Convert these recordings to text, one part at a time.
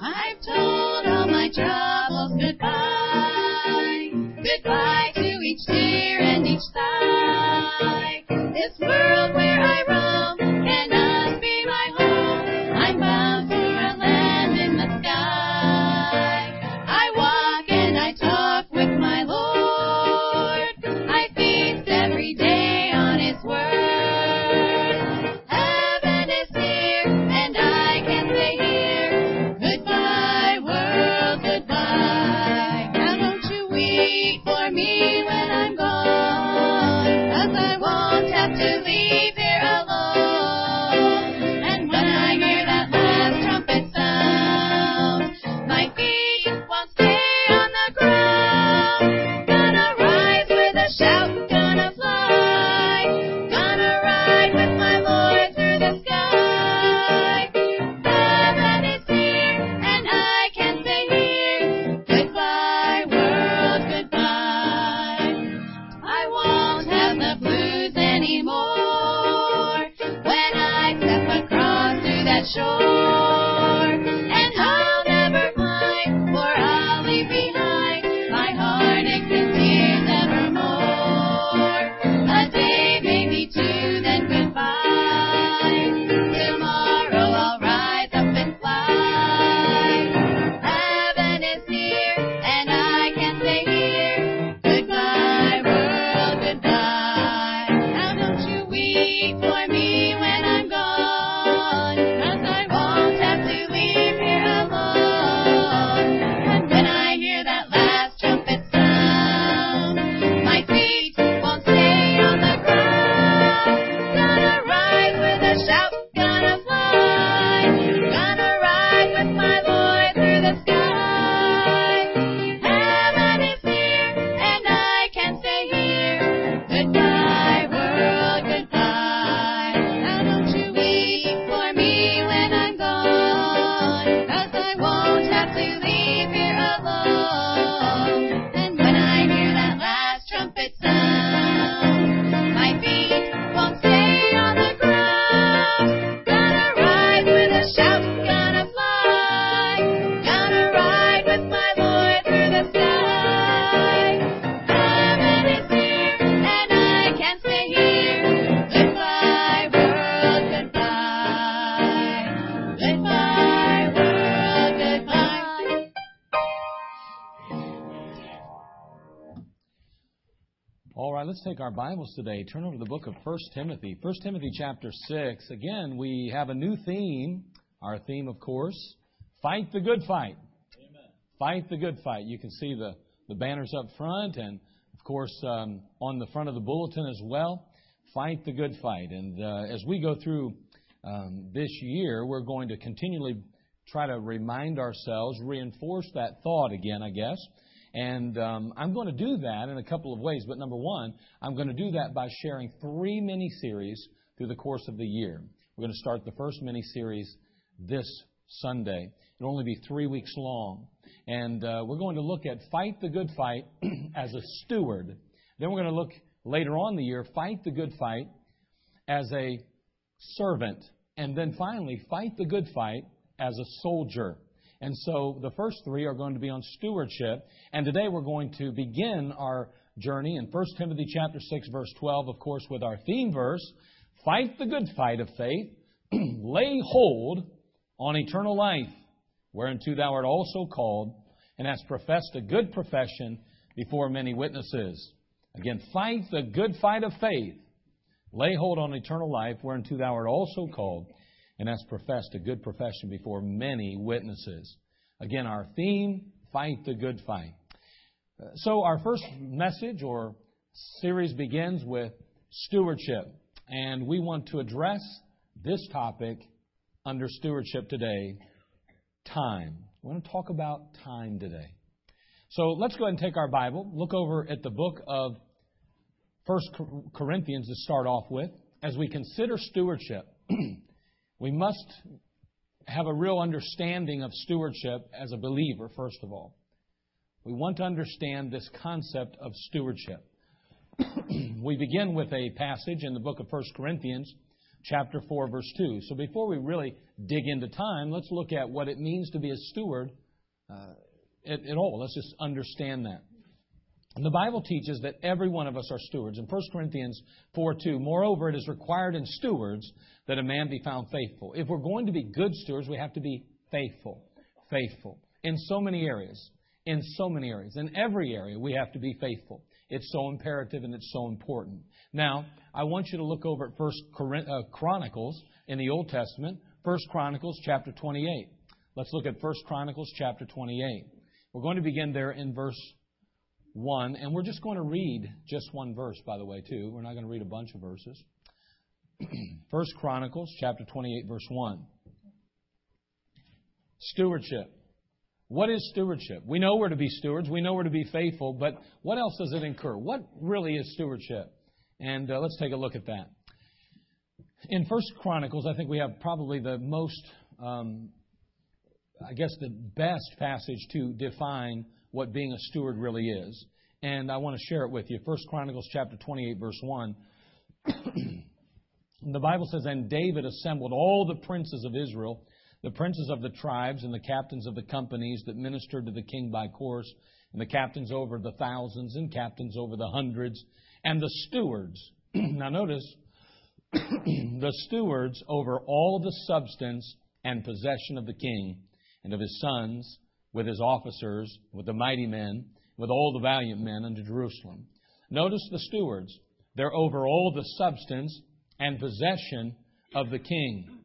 I've told all my troubles goodbye. Goodbye to each tear and each sigh. This world where I let's take our Bibles today. Turn over to the book of 1 Timothy. 1 Timothy chapter 6. Again, we have a new theme. Our theme, of course, fight the good fight. Amen. Fight the good fight. You can see the, the banners up front and, of course, um, on the front of the bulletin as well. Fight the good fight. And uh, as we go through um, this year, we're going to continually try to remind ourselves, reinforce that thought again, I guess. And um, I'm going to do that in a couple of ways. But number one, I'm going to do that by sharing three mini series through the course of the year. We're going to start the first mini series this Sunday. It'll only be three weeks long. And uh, we're going to look at Fight the Good Fight as a steward. Then we're going to look later on the year, Fight the Good Fight as a servant. And then finally, Fight the Good Fight as a soldier. And so the first three are going to be on stewardship. And today we're going to begin our journey in 1 Timothy chapter 6 verse 12, of course, with our theme verse, fight the good fight of faith, lay hold on eternal life, whereunto thou art also called, and hast professed a good profession before many witnesses. Again, fight the good fight of faith, lay hold on eternal life, whereunto thou art also called, and hast professed a good profession before many witnesses. Again, our theme, fight the good fight. So our first message or series begins with stewardship. And we want to address this topic under stewardship today, time. We want to talk about time today. So let's go ahead and take our Bible, look over at the book of 1 Corinthians to start off with. As we consider stewardship, we must have a real understanding of stewardship as a believer, first of all. We want to understand this concept of stewardship. we begin with a passage in the book of 1 Corinthians, chapter 4, verse 2. So before we really dig into time, let's look at what it means to be a steward uh, at, at all. Let's just understand that. The Bible teaches that every one of us are stewards. In 1 Corinthians 4 2, moreover, it is required in stewards that a man be found faithful. If we're going to be good stewards, we have to be faithful. Faithful. In so many areas. In so many areas. In every area, we have to be faithful. It's so imperative and it's so important. Now, I want you to look over at First uh, Chronicles in the Old Testament, First Chronicles chapter 28. Let's look at First Chronicles chapter 28. We're going to begin there in verse 1, and we're just going to read just one verse, by the way, too. We're not going to read a bunch of verses. First Chronicles chapter 28, verse 1. Stewardship. What is stewardship? We know we're to be stewards. We know we're to be faithful, but what else does it incur? What really is stewardship? And uh, let's take a look at that. In First Chronicles, I think we have probably the most, um, I guess, the best passage to define what being a steward really is. And I want to share it with you. First Chronicles chapter 28, verse 1. the Bible says, And David assembled all the princes of Israel the princes of the tribes and the captains of the companies that ministered to the king by course, and the captains over the thousands and captains over the hundreds, and the stewards. now notice, the stewards over all the substance and possession of the king and of his sons, with his officers, with the mighty men, with all the valiant men unto Jerusalem. Notice the stewards. They're over all the substance and possession of the king.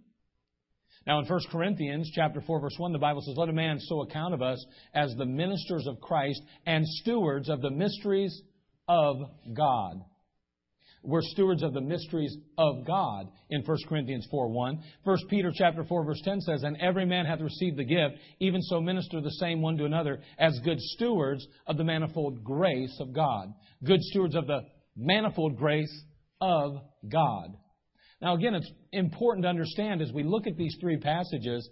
Now in 1 Corinthians chapter 4 verse 1 the Bible says let a man so account of us as the ministers of Christ and stewards of the mysteries of God. We're stewards of the mysteries of God in 1 Corinthians 4 1. 1 Peter chapter 4 verse 10 says, And every man hath received the gift, even so minister the same one to another, as good stewards of the manifold grace of God. Good stewards of the manifold grace of God. Now, again, it's important to understand as we look at these three passages,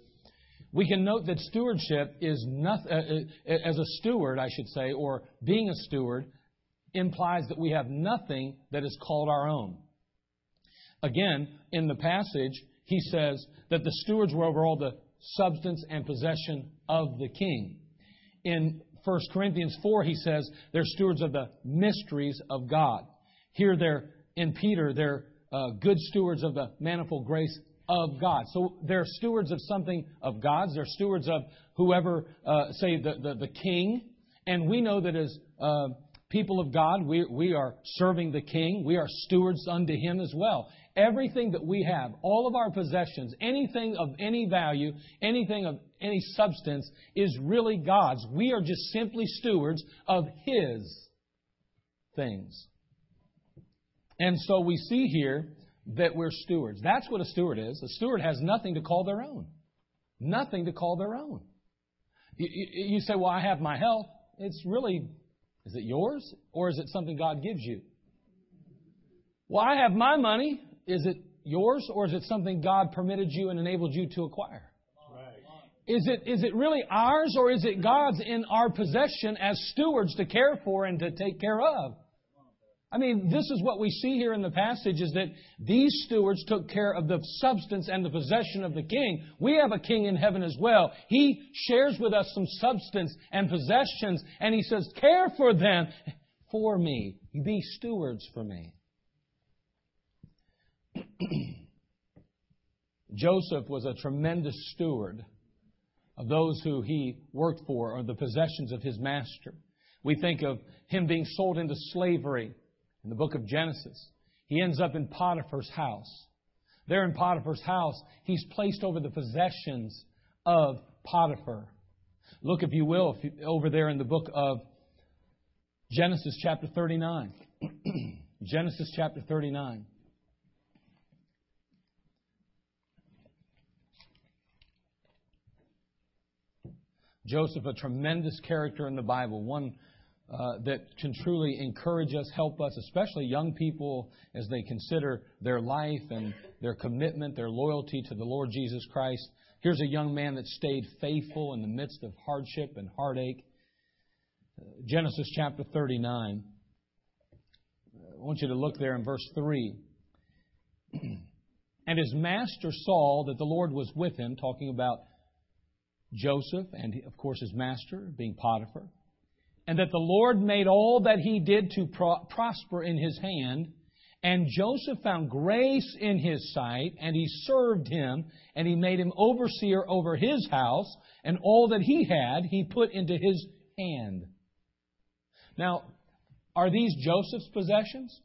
we can note that stewardship is nothing, uh, uh, as a steward, I should say, or being a steward, implies that we have nothing that is called our own. Again, in the passage, he says that the stewards were over all the substance and possession of the king. In 1 Corinthians 4, he says they're stewards of the mysteries of God. Here they're, in Peter, they're uh, good stewards of the manifold grace of God. So they're stewards of something of God's. They're stewards of whoever, uh, say, the, the, the, king. And we know that as uh, people of God, we, we are serving the king. We are stewards unto him as well. Everything that we have, all of our possessions, anything of any value, anything of any substance is really God's. We are just simply stewards of his things. And so we see here that we're stewards. That's what a steward is. A steward has nothing to call their own. Nothing to call their own. You, you, say, well, I have my health. It's really, is it yours or is it something God gives you? Well, I have my money. Is it yours or is it something God permitted you and enabled you to acquire? Is it, is it really ours or is it God's in our possession as stewards to care for and to take care of? I mean, this is what we see here in the passage is that these stewards took care of the substance and the possession of the king. We have a king in heaven as well. He shares with us some substance and possessions, and he says, care for them for me. Be stewards for me. Joseph was a tremendous steward of those who he worked for or the possessions of his master. We think of him being sold into slavery in the book of Genesis. He ends up in Potiphar's house. There in Potiphar's house, he's placed over the possessions of Potiphar. Look, if you will, if you, over there in the book of Genesis chapter 39. Genesis chapter 39. Joseph, a tremendous character in the Bible, one uh, that can truly encourage us, help us, especially young people as they consider their life and their commitment, their loyalty to the Lord Jesus Christ. Here's a young man that stayed faithful in the midst of hardship and heartache. Genesis chapter 39. I want you to look there in verse 3. And his master saw that the Lord was with him, talking about Joseph and, of course, his master being Potiphar, and that the Lord made all that he did to pro- prosper in his hand. And Joseph found grace in his sight, and he served him, and he made him overseer over his house, and all that he had he put into his hand. Now, are these Joseph's possessions?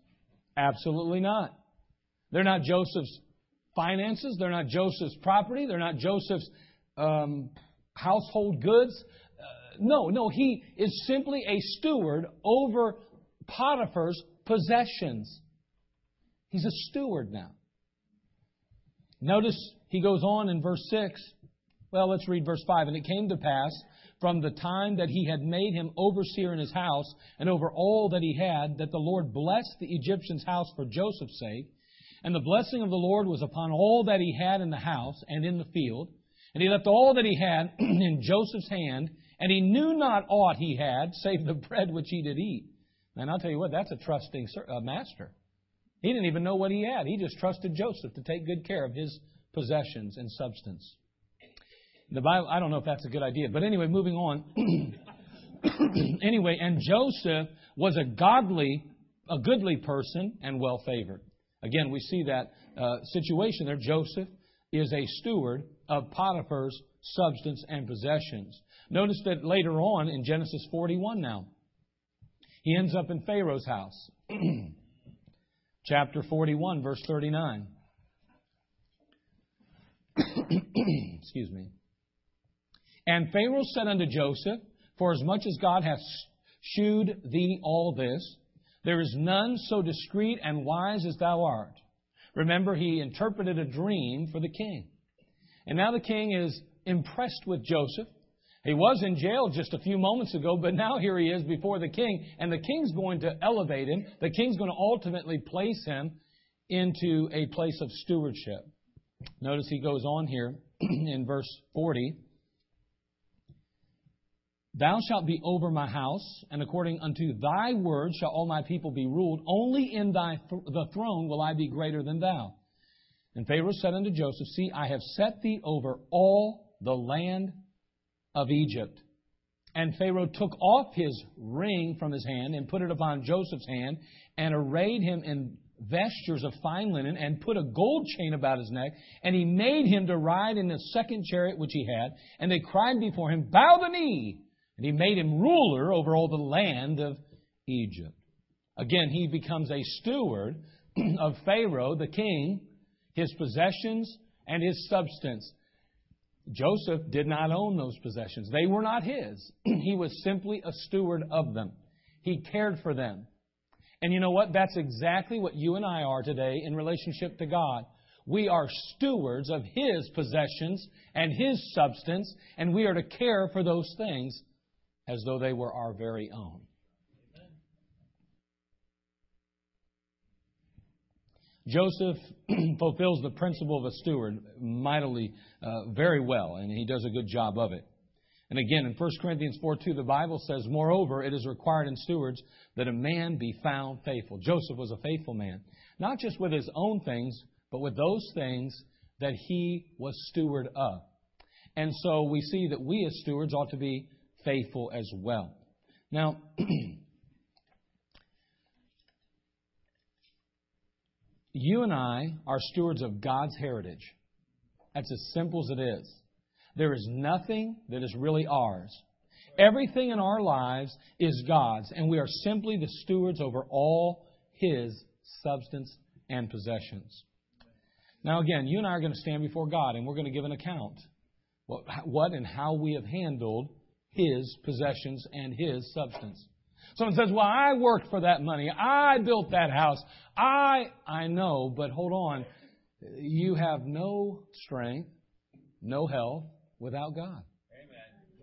Absolutely not. They're not Joseph's finances. They're not Joseph's property. They're not Joseph's um, household goods. No, no, he is simply a steward over Potiphar's possessions. He's a steward now. Notice he goes on in verse 6. Well, let's read verse 5. And it came to pass from the time that he had made him overseer in his house and over all that he had, that the Lord blessed the Egyptian's house for Joseph's sake. And the blessing of the Lord was upon all that he had in the house and in the field. And he left all that he had in Joseph's hand, and he knew not aught he had, save the bread which he did eat. And I'll tell you what, that's a trusting master. He didn't even know what he had. He just trusted Joseph to take good care of his possessions and substance. The Bible, I don't know if that's a good idea, but anyway, moving on. anyway, and Joseph was a godly, a goodly person and well favored. Again, we see that uh, situation there. Joseph is a steward of Potiphar's substance and possessions. Notice that later on in Genesis 41 now, he ends up in Pharaoh's house. Chapter 41, verse 39. Excuse me. And Pharaoh said unto Joseph, For as much as God hath shewed thee all this, there is none so discreet and wise as thou art. Remember, he interpreted a dream for the king. And now the king is impressed with Joseph. He was in jail just a few moments ago, but now here he is before the king, and the king's going to elevate him. The king's going to ultimately place him into a place of stewardship. Notice he goes on here in verse 40. Thou shalt be over my house, and according unto thy word shall all my people be ruled. Only in thy th- the throne will I be greater than thou. And Pharaoh said unto Joseph, See, I have set thee over all the land of Egypt. And Pharaoh took off his ring from his hand and put it upon Joseph's hand and arrayed him in vestures of fine linen and put a gold chain about his neck. And he made him to ride in the second chariot which he had. And they cried before him, Bow the knee. And he made him ruler over all the land of Egypt. Again, he becomes a steward of Pharaoh, the king, his possessions, and his substance. Joseph did not own those possessions. They were not his. he was simply a steward of them. He cared for them. And you know what? That's exactly what you and I are today in relationship to God. We are stewards of His possessions and His substance, and we are to care for those things as though they were our very own. Joseph fulfills the principle of a steward mightily, uh, very well, and he does a good job of it. And again, in 1 Corinthians 4 2, the Bible says, Moreover, it is required in stewards that a man be found faithful. Joseph was a faithful man, not just with his own things, but with those things that he was steward of. And so we see that we as stewards ought to be faithful as well. Now, you and I are stewards of God's heritage. That's as simple as it is. There is nothing that is really ours. Everything in our lives is God's, and we are simply the stewards over all His substance and possessions. Now, again, you and I are going to stand before God, and we're going to give an account what, what and how we have handled his possessions and his substance. Someone says, Well, I worked for that money. I built that house. I, I know, but hold on. You have no strength, no health without God.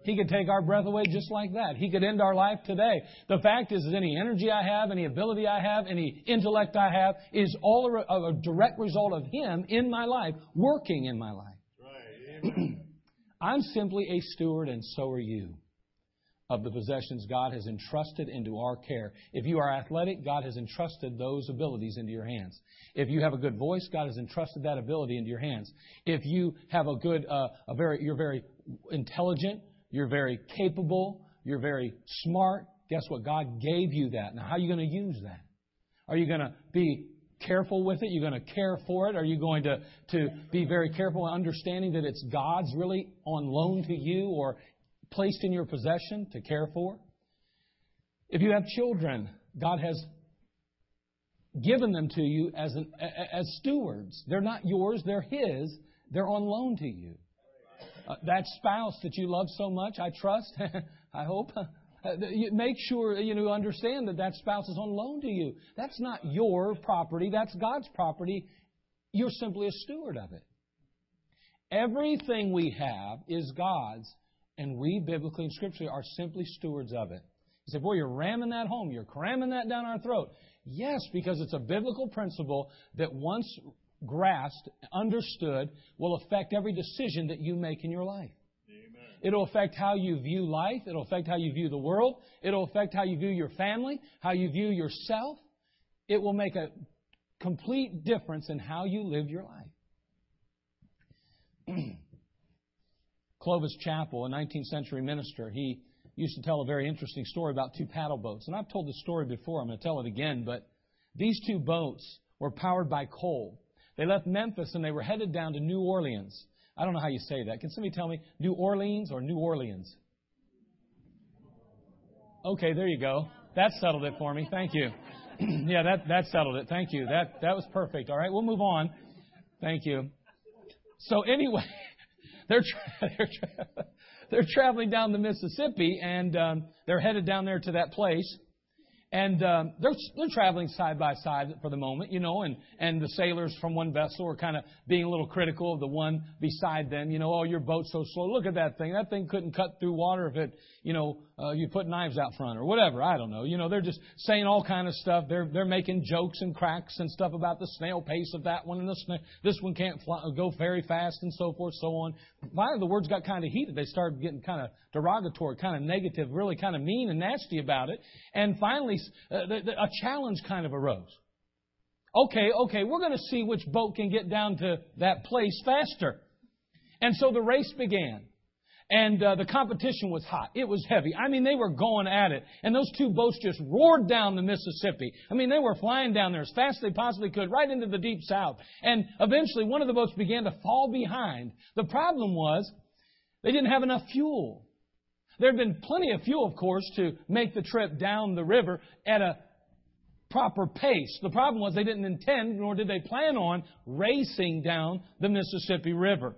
He could take our breath away just like that. He could end our life today. The fact is, is any energy I have, any ability I have, any intellect I have is all a, a direct result of Him in my life, working in my life. Right. I'm simply a steward, and so are you of the possessions God has entrusted into our care. If you are athletic, God has entrusted those abilities into your hands. If you have a good voice, God has entrusted that ability into your hands. If you have a good, uh, a very, you're very intelligent, you're very capable, you're very smart, guess what? God gave you that. Now, how are you going to use that? Are you going to be careful with it? You're going to care for it? Are you going to, to be very careful in understanding that it's God's really on loan to you or placed in your possession to care for? If you have children, God has given them to you as, an, as stewards. They're not yours, they're His. They're on loan to you. Uh, that spouse that you love so much, I trust, I hope, make sure you know understand that that spouse is on loan to you. That's not your property. That's God's property. You're simply a steward of it. Everything we have is God's, and we, biblically and scripturally, are simply stewards of it. You say, boy, you're ramming that home. You're cramming that down our throat. Yes, because it's a biblical principle that once grasped, understood, will affect every decision that you make in your life. Amen. It'll affect how you view life. It'll affect how you view the world. It'll affect how you view your family, how you view yourself. It will make a complete difference in how you live your life. Clovis Chappell, a 19th century minister, he used to tell a very interesting story about two paddle boats. And I've told the story before, I'm going to tell it again, but these two boats were powered by coal. They left Memphis and they were headed down to New Orleans. I don't know how you say that. Can somebody tell me New Orleans or New Orleans? Okay, there you go. That settled it for me. Thank you. yeah, that that settled it. Thank you. That that was perfect. All right, we'll move on. Thank you. So anyway, they're tra- they're tra- they're traveling down the Mississippi and um, they're headed down there to that place. And um, they're, they're traveling side by side for the moment, you know, and, and the sailors from one vessel are kind of being a little critical of the one beside them. You know, oh, your boat's so slow. Look at that thing. That thing couldn't cut through water if it, you know, uh, you put knives out front or whatever. I don't know. You know, they're just saying all kind of stuff. They're they're making jokes and cracks and stuff about the snail pace of that one and the sna- this one can't fly, go very fast and so forth, so on. Finally, the words got kind of heated. They started getting kind of derogatory, kind of negative, really kind of mean and nasty about it. And finally, uh, the, the, a challenge kind of arose. Okay, okay, we're going to see which boat can get down to that place faster. And so the race began. And uh, the competition was hot. It was heavy. I mean, they were going at it. And those two boats just roared down the Mississippi. I mean, they were flying down there as fast as they possibly could, right into the deep south. And eventually, one of the boats began to fall behind. The problem was, they didn't have enough fuel. There had been plenty of fuel, of course, to make the trip down the river at a proper pace. The problem was they didn't intend, nor did they plan on, racing down the Mississippi River.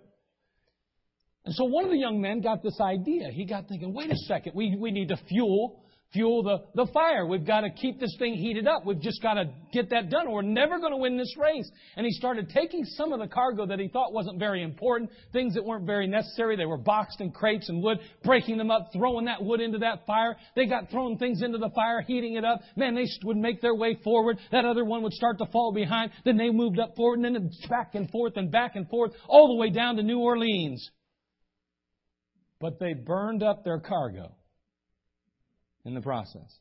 And so one of the young men got this idea. He got thinking, wait a second, we, we need to fuel fuel the, the fire. We've got to keep this thing heated up. We've just got to get that done. We're never going to win this race. And he started taking some of the cargo that he thought wasn't very important, things that weren't very necessary. They were boxed in crates and wood, breaking them up, throwing that wood into that fire. They got throwing things into the fire, heating it up. Man, they would make their way forward. That other one would start to fall behind. Then they moved up forward and then back and forth and back and forth all the way down to New Orleans. But they burned up their cargo in the process.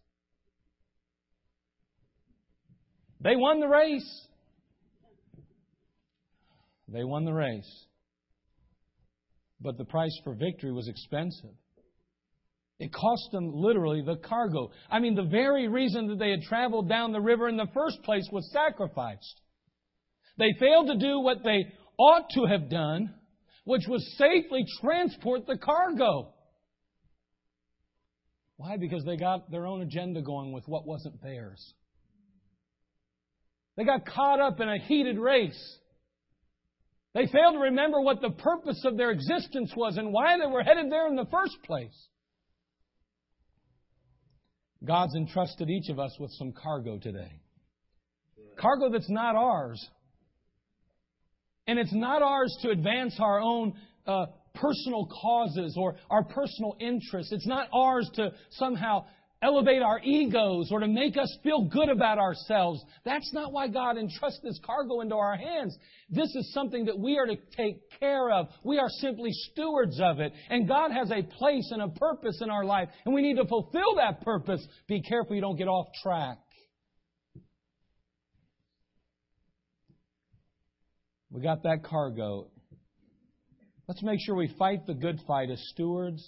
They won the race. They won the race. But the price for victory was expensive. It cost them literally the cargo. I mean, the very reason that they had traveled down the river in the first place was sacrificed. They failed to do what they ought to have done, which was safely transport the cargo. Why? Because they got their own agenda going with what wasn't theirs. They got caught up in a heated race. They failed to remember what the purpose of their existence was and why they were headed there in the first place. God's entrusted each of us with some cargo today. Cargo that's not ours. And it's not ours to advance our own uh, personal causes or our personal interests. It's not ours to somehow elevate our egos or to make us feel good about ourselves. That's not why God entrusts this cargo into our hands. This is something that we are to take care of. We are simply stewards of it. And God has a place and a purpose in our life, and we need to fulfill that purpose. Be careful you don't get off track. We got that cargo. Let's make sure we fight the good fight as stewards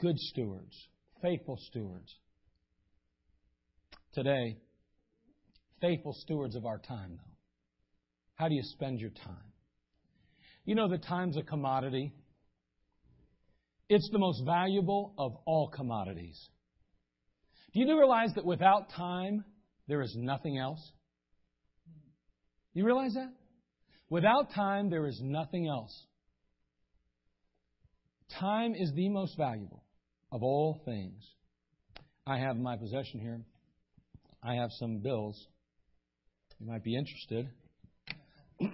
good stewards, faithful stewards. Today, faithful stewards of our time, though. How do you spend your time? You know, the time's a commodity. It's the most valuable of all commodities. Do you realize that without time, there is nothing else? You realize that? Without time, there is nothing else. Time is the most valuable of all things. I have my possession here, I have some bills. You might be interested. Do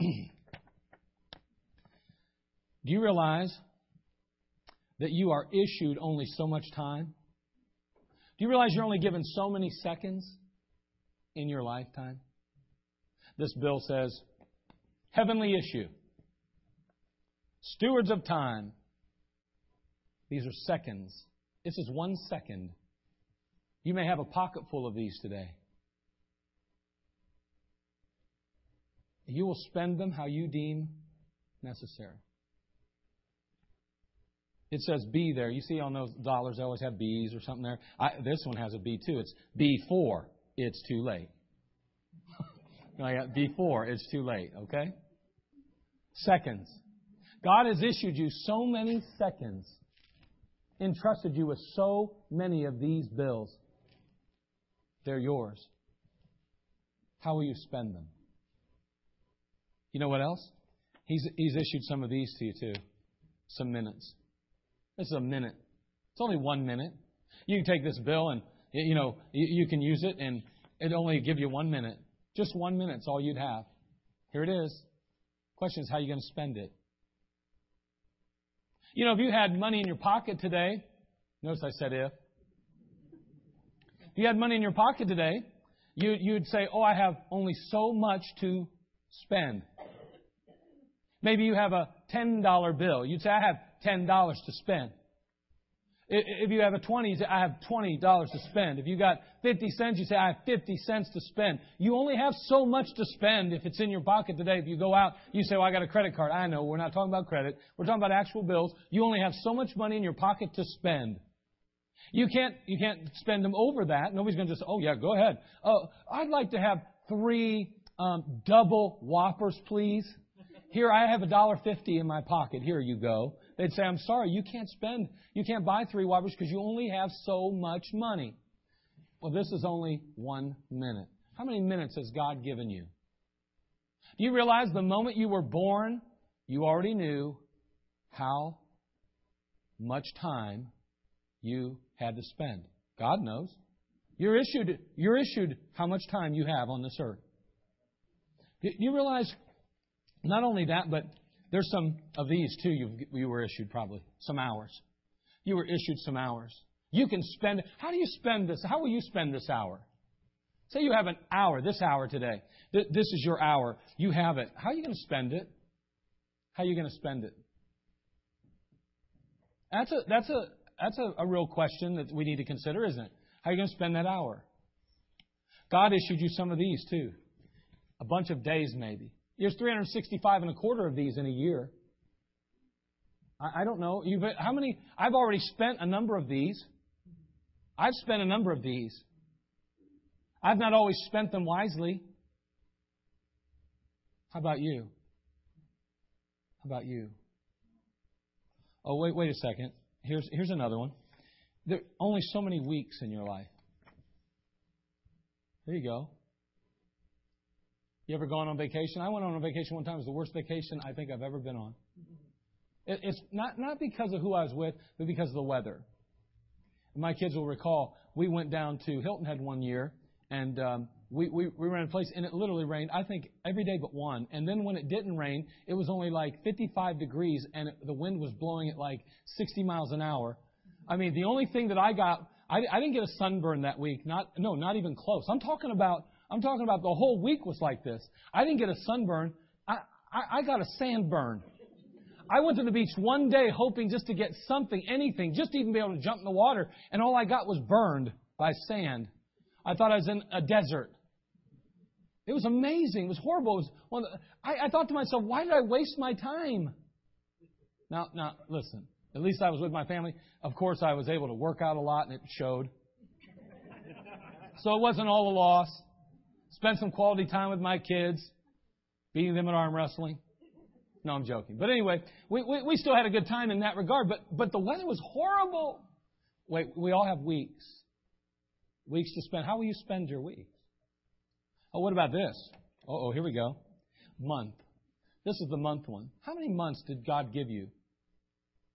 you realize that you are issued only so much time? Do you realize you're only given so many seconds in your lifetime? This bill says, Heavenly issue. Stewards of time. These are seconds this is one second. You may have a pocket full of these today. You will spend them how you deem necessary. It says B there. You see on those dollars, they always have B's or something there. I, this one has a B too. It's B4. It's too late. B4. It's too late. Okay? Seconds. God has issued you so many seconds entrusted you with so many of these bills. They're yours. How will you spend them? You know what else? He's, he's issued some of these to you too. Some minutes. This is a minute. It's only one minute. You can take this bill and, you know, you can use it and it only give you one minute. Just one minute's all you'd have. Here it is. Question is how are you going to spend it? You know, if you had money in your pocket today, notice I said if. If you had money in your pocket today, you, you'd say, Oh, I have only so much to spend. Maybe you have a $10 bill. You'd say, I have $10 to spend. If you have a 20, you say, I have $20 to spend. If you got 50 cents, you say, I have 50 cents to spend. You only have so much to spend if it's in your pocket today. If you go out, you say, well, I got a credit card. I know, we're not talking about credit. We're talking about actual bills. You only have so much money in your pocket to spend. You can't, you can't spend them over that. Nobody's going to just, oh yeah, go ahead. Oh, I'd like to have three um, double whoppers, please. Here, I have a dollar fifty in my pocket. Here you go. They'd say, I'm sorry, you can't spend, you can't buy three Whoppers because you only have so much money. Well, this is only one minute. How many minutes has God given you? Do you realize the moment you were born, you already knew how much time you had to spend? God knows. You're issued, you're issued how much time you have on this earth. Do you realize not only that, but there's some of these too you, you were issued probably. Some hours. You were issued some hours. You can spend, how do you spend this? How will you spend this hour? Say you have an hour, this hour today. This is your hour. You have it. How are you going to spend it? How are you going to spend it? That's a, that's a, that's a, a real question that we need to consider, isn't it? How are you going to spend that hour? God issued you some of these too. A bunch of days maybe. There's 365 and a quarter of these in a year. I, I don't know. You've, how many? I've already spent a number of these. I've spent a number of these. I've not always spent them wisely. How about you? How about you? Oh, wait, wait a second. Here's, here's another one. There are only so many weeks in your life. There you go. You ever gone on vacation? I went on a vacation one time. It was the worst vacation I think I've ever been on. It's not, not because of who I was with, but because of the weather. My kids will recall we went down to Hilton Head one year, and um, we, we, we ran a place, and it literally rained, I think, every day but one. And then when it didn't rain, it was only like 55 degrees, and it, the wind was blowing at like 60 miles an hour. I mean, the only thing that I got, I, I didn't get a sunburn that week. Not, no, not even close. I'm talking about, I'm talking about the whole week was like this. I didn't get a sunburn. I, I, I got a sandburn. I went to the beach one day hoping just to get something, anything, just to even be able to jump in the water, and all I got was burned by sand. I thought I was in a desert. It was amazing. It was horrible. It was the, I, I thought to myself, why did I waste my time? Now, now, listen. At least I was with my family. Of course, I was able to work out a lot, and it showed. So it wasn't all a loss. Spent some quality time with my kids, beating them at arm wrestling. No, I'm joking. But anyway, we, we, we still had a good time in that regard, but, but the weather was horrible. Wait, we all have weeks. Weeks to spend. How will you spend your weeks? Oh, what about this? Oh, here we go. Month. This is the month one. How many months did God give you?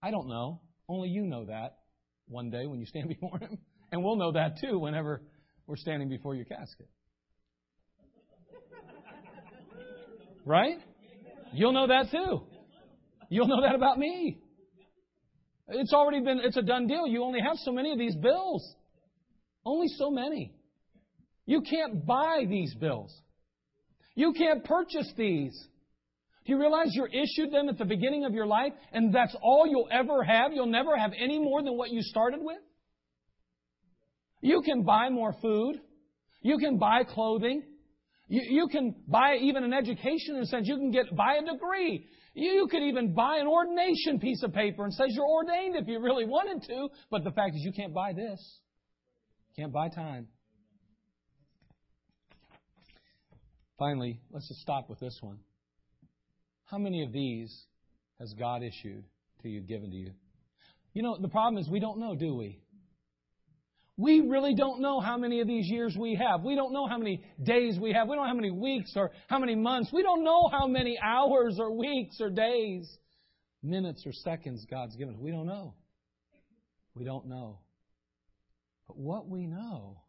I don't know. Only you know that one day when you stand before Him. And we'll know that too whenever we're standing before your casket. Right? You'll know that too. You'll know that about me. It's already been, it's a done deal. You only have so many of these bills. Only so many. You can't buy these bills. You can't purchase these. Do you realize you're issued them at the beginning of your life and that's all you'll ever have? You'll never have any more than what you started with? You can buy more food. You can buy clothing. You, you can buy even an education in a sense. You can get buy a degree. You, you could even buy an ordination piece of paper and says you're ordained if you really wanted to. But the fact is you can't buy this. Can't buy time. Finally, let's just stop with this one. How many of these has God issued to you, given to you? You know, the problem is we don't know, do we? We really don't know how many of these years we have. We don't know how many days we have. We don't know how many weeks or how many months. We don't know how many hours or weeks or days, minutes or seconds God's given us. We don't know. We don't know. But what we know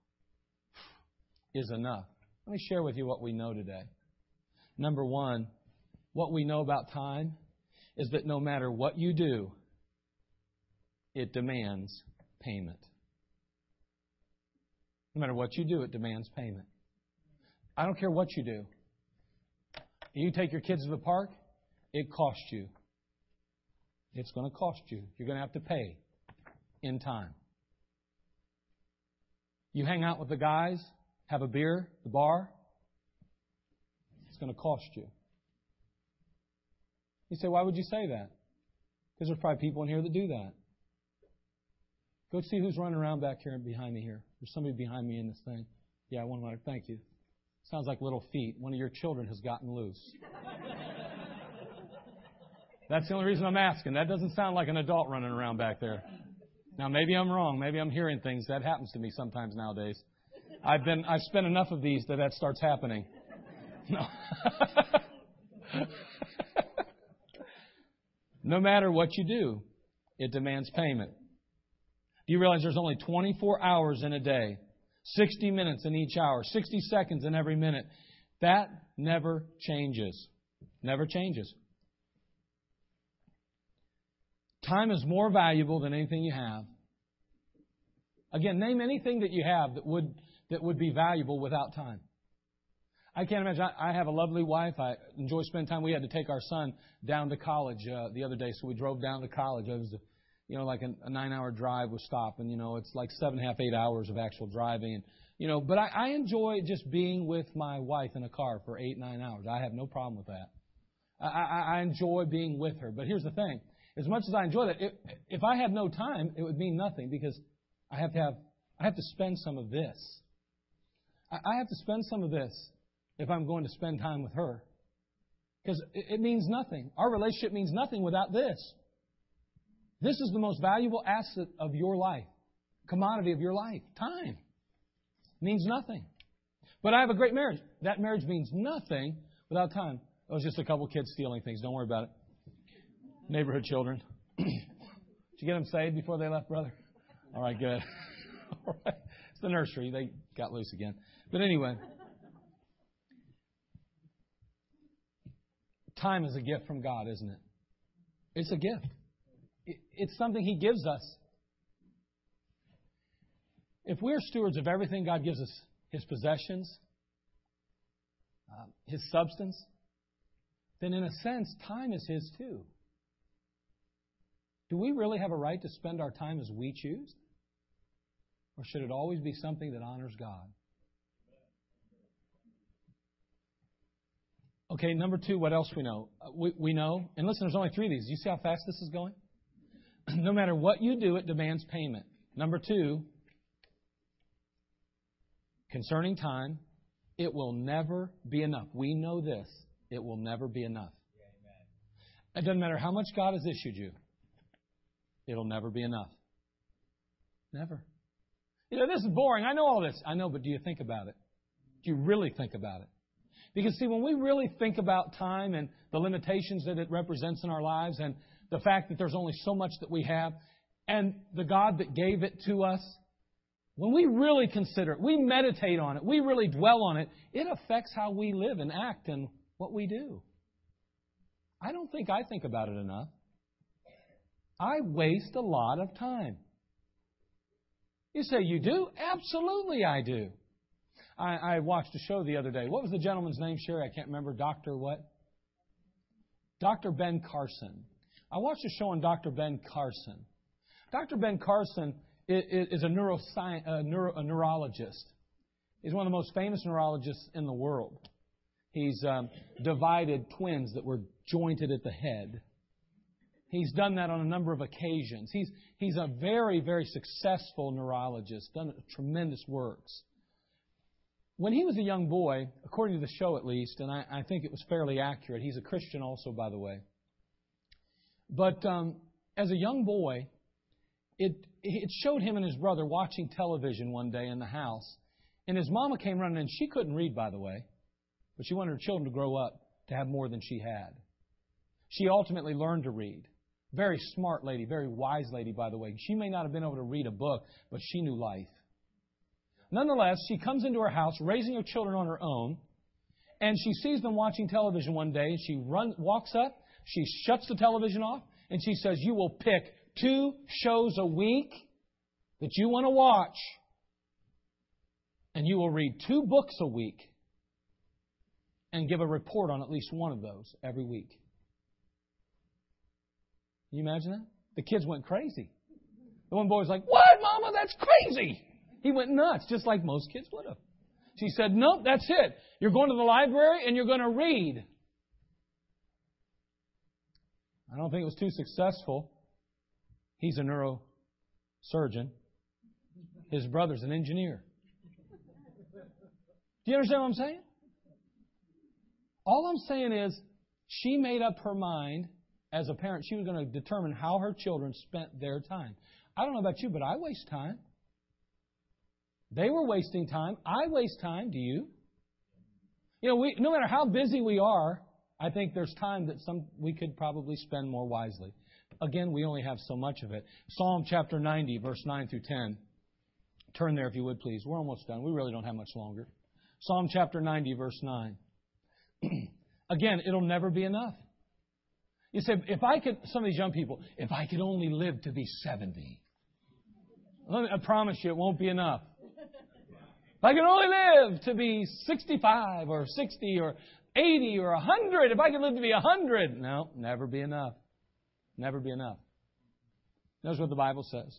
is enough. Let me share with you what we know today. Number one, what we know about time is that no matter what you do, it demands payment. No matter what you do, it demands payment. I don't care what you do. You take your kids to the park, it costs you. It's going to cost you. You're going to have to pay in time. You hang out with the guys, have a beer, the bar, it's going to cost you. You say, why would you say that? Because there's probably people in here that do that. Go see who's running around back here and behind me here. There's somebody behind me in this thing. Yeah, one of my, thank you. Sounds like little feet. One of your children has gotten loose. That's the only reason I'm asking. That doesn't sound like an adult running around back there. Now, maybe I'm wrong. Maybe I'm hearing things. That happens to me sometimes nowadays. I've been, I've spent enough of these that that starts happening. No. no matter what you do, it demands payment. Do you realize there's only 24 hours in a day, 60 minutes in each hour, 60 seconds in every minute? That never changes. Never changes. Time is more valuable than anything you have. Again, name anything that you have that would, that would be valuable without time. I can't imagine. I have a lovely wife. I enjoy spending time. We had to take our son down to college uh, the other day, so we drove down to college. It was, you know, like a, a nine-hour drive with stop, and you know, it's like seven half, eight hours of actual driving, and you know. But I, I enjoy just being with my wife in a car for eight, nine hours. I have no problem with that. I, I, I enjoy being with her. But here's the thing: as much as I enjoy that, if, if I had no time, it would mean nothing because I have to have, I have to spend some of this. I, I have to spend some of this if I'm going to spend time with her. Because it means nothing. Our relationship means nothing without this. This is the most valuable asset of your life, commodity of your life. Time means nothing. But I have a great marriage. That marriage means nothing without time. It was just a couple kids stealing things. Don't worry about it. Neighborhood children. Did you get them saved before they left, brother? All right, good. All right. It's the nursery. They got loose again. But anyway. Time is a gift from God, isn't it? It's a gift. It's something He gives us. if we're stewards of everything God gives us, His possessions, uh, His substance, then in a sense, time is His too. Do we really have a right to spend our time as we choose? Or should it always be something that honors God? Okay, number two, what else we know? Uh, we, we know, and listen, there's only three of these. You see how fast this is going? no matter what you do, it demands payment. Number two, concerning time, it will never be enough. We know this. It will never be enough. It doesn't matter how much God has issued you, it'll never be enough. Never. You know, this is boring. I know all this. I know, but do you think about it? Do you really think about it? Because, see, when we really think about time and the limitations that it represents in our lives and the fact that there's only so much that we have and the God that gave it to us, when we really consider it, we meditate on it, we really dwell on it, it affects how we live and act and what we do. I don't think I think about it enough. I waste a lot of time. You say, You do? Absolutely, I do. I, I watched a show the other day. What was the gentleman's name, Sherry? I can't remember. Dr. what? Dr. Ben Carson. I watched a show on Dr. Ben Carson. Dr. Ben Carson is a, neuroscience, a, neuro, a neurologist. He's one of the most famous neurologists in the world. He's um, divided twins that were jointed at the head. He's done that on a number of occasions. He's, he's a very, very successful neurologist, done tremendous works. When he was a young boy, according to the show at least, and I, I think it was fairly accurate, he's a Christian also, by the way. But um, as a young boy, it, it showed him and his brother watching television one day in the house. And his mama came running in. She couldn't read, by the way, but she wanted her children to grow up to have more than she had. She ultimately learned to read. Very smart lady, very wise lady, by the way. She may not have been able to read a book, but she knew life. Nonetheless, she comes into her house raising her children on her own, and she sees them watching television one day. and She runs, walks up, she shuts the television off, and she says, You will pick two shows a week that you want to watch, and you will read two books a week and give a report on at least one of those every week. Can you imagine that? The kids went crazy. The one boy was like, What, Mama? That's crazy. He went nuts, just like most kids would have. She said, Nope, that's it. You're going to the library and you're going to read. I don't think it was too successful. He's a neurosurgeon. His brother's an engineer. Do you understand what I'm saying? All I'm saying is, she made up her mind as a parent, she was going to determine how her children spent their time. I don't know about you, but I waste time. They were wasting time. I waste time. Do you? You know, we, no matter how busy we are, I think there's time that some we could probably spend more wisely. Again, we only have so much of it. Psalm chapter 90, verse 9 through 10. Turn there if you would, please. We're almost done. We really don't have much longer. Psalm chapter 90, verse 9. Again, it'll never be enough. You say, if I could, some of these young people, if I could only live to be 70, I promise you it won't be enough. If I could only live to be 65 or 60 or 80 or 100, if I could live to be 100, no, never be enough. Never be enough. Notice what the Bible says.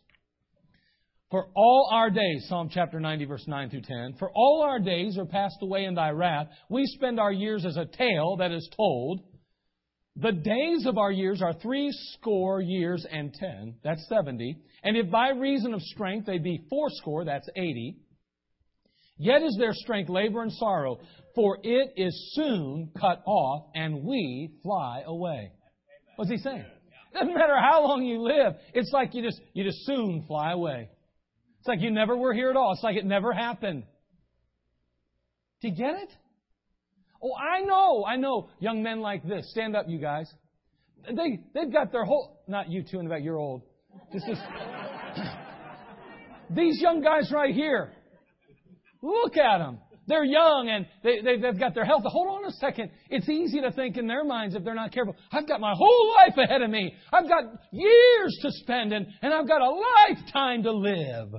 For all our days, Psalm chapter 90, verse 9 through 10, for all our days are passed away in thy wrath. We spend our years as a tale that is told. The days of our years are three score years and ten. That's 70. And if by reason of strength they be fourscore, that's 80. Yet is their strength labor and sorrow, for it is soon cut off, and we fly away. What's he saying? Doesn't matter how long you live. It's like you just, you just soon fly away. It's like you never were here at all. It's like it never happened. Do you get it? Oh, I know, I know young men like this. Stand up, you guys. They, they've got their whole, not you two in the back, you're old. This is, these young guys right here. Look at them. They're young and they, they, they've got their health. Hold on a second. It's easy to think in their minds if they're not careful. I've got my whole life ahead of me. I've got years to spend and, and I've got a lifetime to live.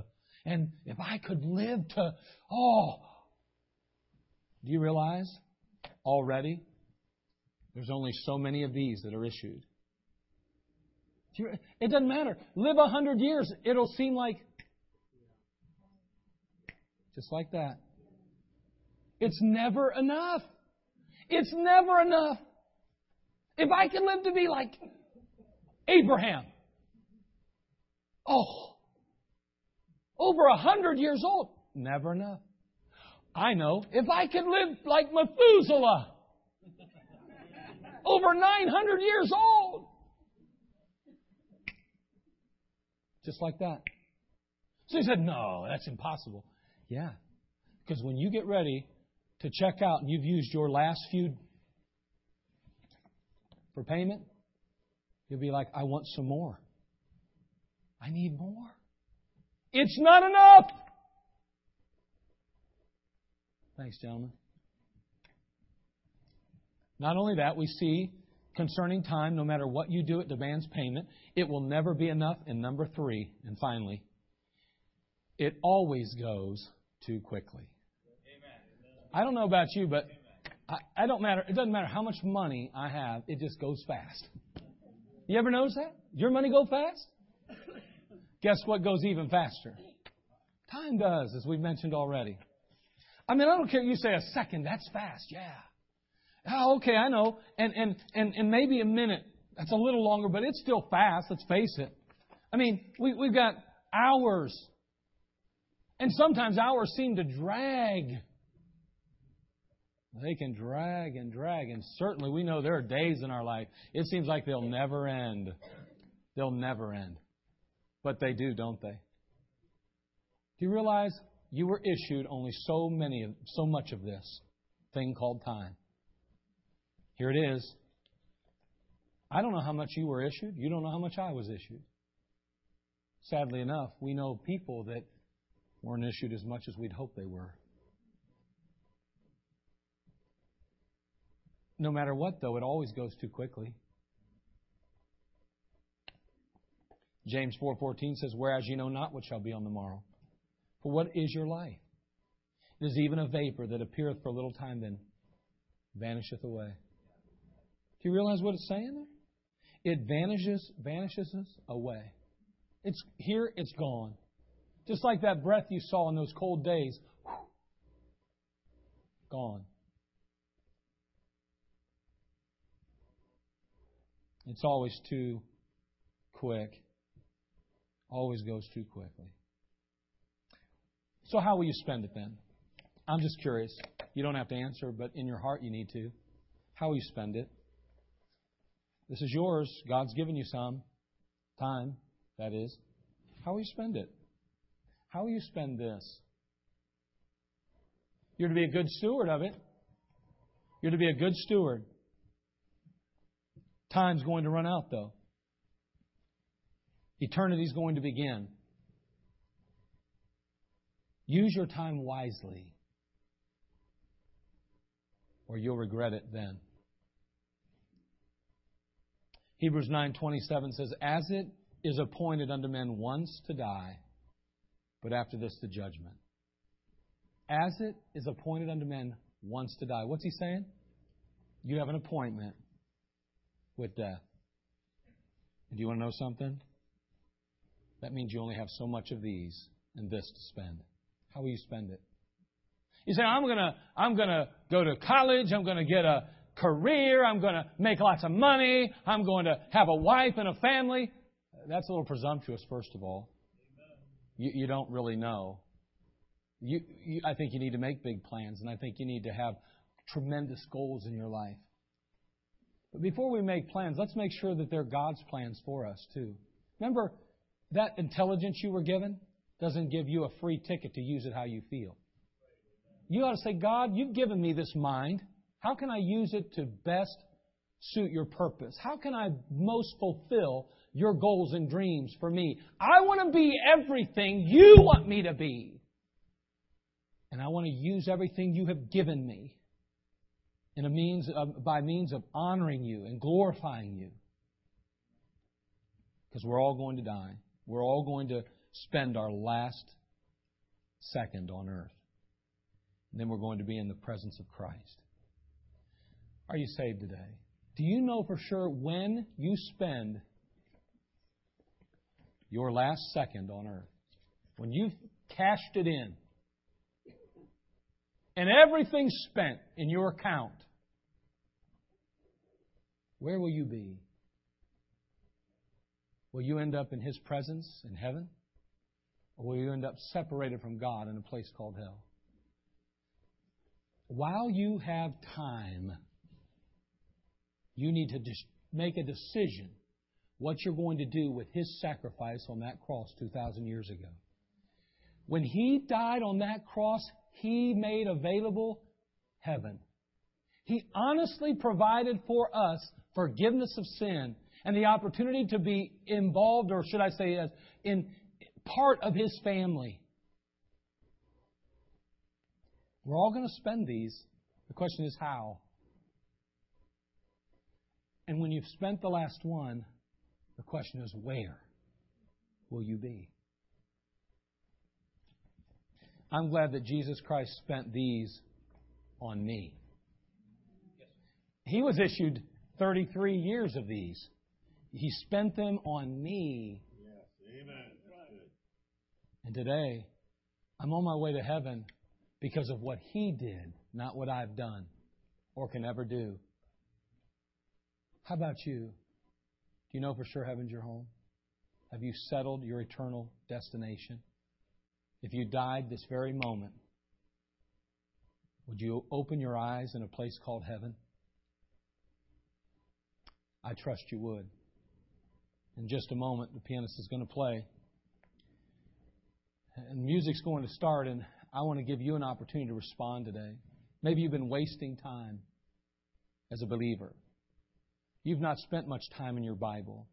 and if I could live to, oh. Do you realize already there's only so many of these that are issued? It doesn't matter. Live a hundred years, it'll seem like just like that. It's never enough. It's never enough. If I can live to be like Abraham, oh, over a hundred years old, never enough. I know if I could live like Methuselah, over 900 years old, just like that. So he said, No, that's impossible. Yeah. Because when you get ready to check out and you've used your last few for payment, you'll be like, I want some more. I need more. It's not enough. Thanks, gentlemen. Not only that, we see concerning time, no matter what you do, it demands payment. It will never be enough. And number three, and finally, it always goes too quickly. I don't know about you, but I, I don't matter. It doesn't matter how much money I have. It just goes fast. You ever notice that? Your money go fast? Guess what goes even faster? Time does, as we've mentioned already. I mean, I don't care. You say a second. That's fast. Yeah. Oh, okay, I know. And and and and maybe a minute. That's a little longer, but it's still fast. Let's face it. I mean, we we've got hours, and sometimes hours seem to drag. They can drag and drag, and certainly we know there are days in our life. It seems like they'll never end. They'll never end. But they do, don't they? Do you realize you were issued only so many, of, so much of this thing called time? Here it is. I don't know how much you were issued. You don't know how much I was issued. Sadly enough, we know people that weren't issued as much as we'd hoped they were. No matter what, though, it always goes too quickly. James 4:14 says, "Whereas you know not what shall be on the morrow. For what is your life? It is even a vapor that appeareth for a little time, then vanisheth away." Do you realize what it's saying there? It vanishes, vanishes away. It's here, it's gone. Just like that breath you saw in those cold days. Whew, gone. It's always too quick. Always goes too quickly. So, how will you spend it then? I'm just curious. You don't have to answer, but in your heart you need to. How will you spend it? This is yours. God's given you some time, that is. How will you spend it? How will you spend this? You're to be a good steward of it. You're to be a good steward. Time's going to run out, though. Eternity's going to begin. Use your time wisely, or you'll regret it then. Hebrews 9:27 says, "As it is appointed unto men once to die, but after this the judgment." As it is appointed unto men once to die. What's he saying? You have an appointment with death. And do you want to know something? That means you only have so much of these and this to spend. How will you spend it? You say, I'm gonna, I'm gonna go to college, I'm gonna get a career, I'm gonna make lots of money, I'm going to have a wife and a family. That's a little presumptuous, first of all. You, you don't really know. You, you, I think you need to make big plans, and I think you need to have tremendous goals in your life. But before we make plans, let's make sure that they're God's plans for us, too. Remember, that intelligence you were given doesn't give you a free ticket to use it how you feel. You ought to say, God, you've given me this mind. How can I use it to best suit your purpose? How can I most fulfill your goals and dreams for me? I want to be everything you want me to be. And I want to use everything you have given me in a means of, by means of honoring you and glorifying you. Because we're all going to die. We're all going to spend our last second on earth. And then we're going to be in the presence of Christ. Are you saved today? Do you know for sure when you spend your last second on earth? When you've cashed it in and everything's spent in your account, where will you be? Will you end up in His presence in heaven? Or will you end up separated from God in a place called hell? While you have time, you need to just make a decision what you're going to do with His sacrifice on that cross 2,000 years ago. When He died on that cross, He made available heaven. He honestly provided for us forgiveness of sin and the opportunity to be involved, or should I say, in part of His family. We're all going to spend these. The question is how. And when you've spent the last one, the question is where will you be? I'm glad that Jesus Christ spent these on me. He was issued 33 years of these. He spent them on me. Yes. Amen. And today, I'm on my way to heaven because of what He did, not what I've done or can ever do. How about you? Do you know for sure heaven's your home? Have you settled your eternal destination? If you died this very moment, would you open your eyes in a place called heaven? I trust you would. In just a moment, the pianist is going to play. And music's going to start, and I want to give you an opportunity to respond today. Maybe you've been wasting time as a believer. You've not spent much time in your Bible.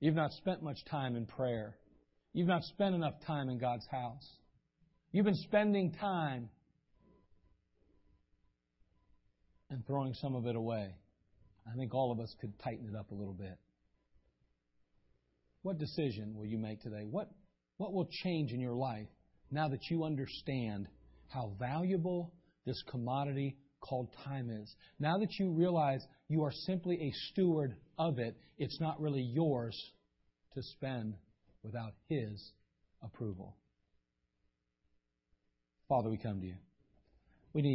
You've not spent much time in prayer. You've not spent enough time in God's house. You've been spending time and throwing some of it away. I think all of us could tighten it up a little bit. What decision will you make today? What, what will change in your life now that you understand how valuable this commodity called time is? Now that you realize you are simply a steward of it, it's not really yours to spend without His approval. Father, we come to you. We need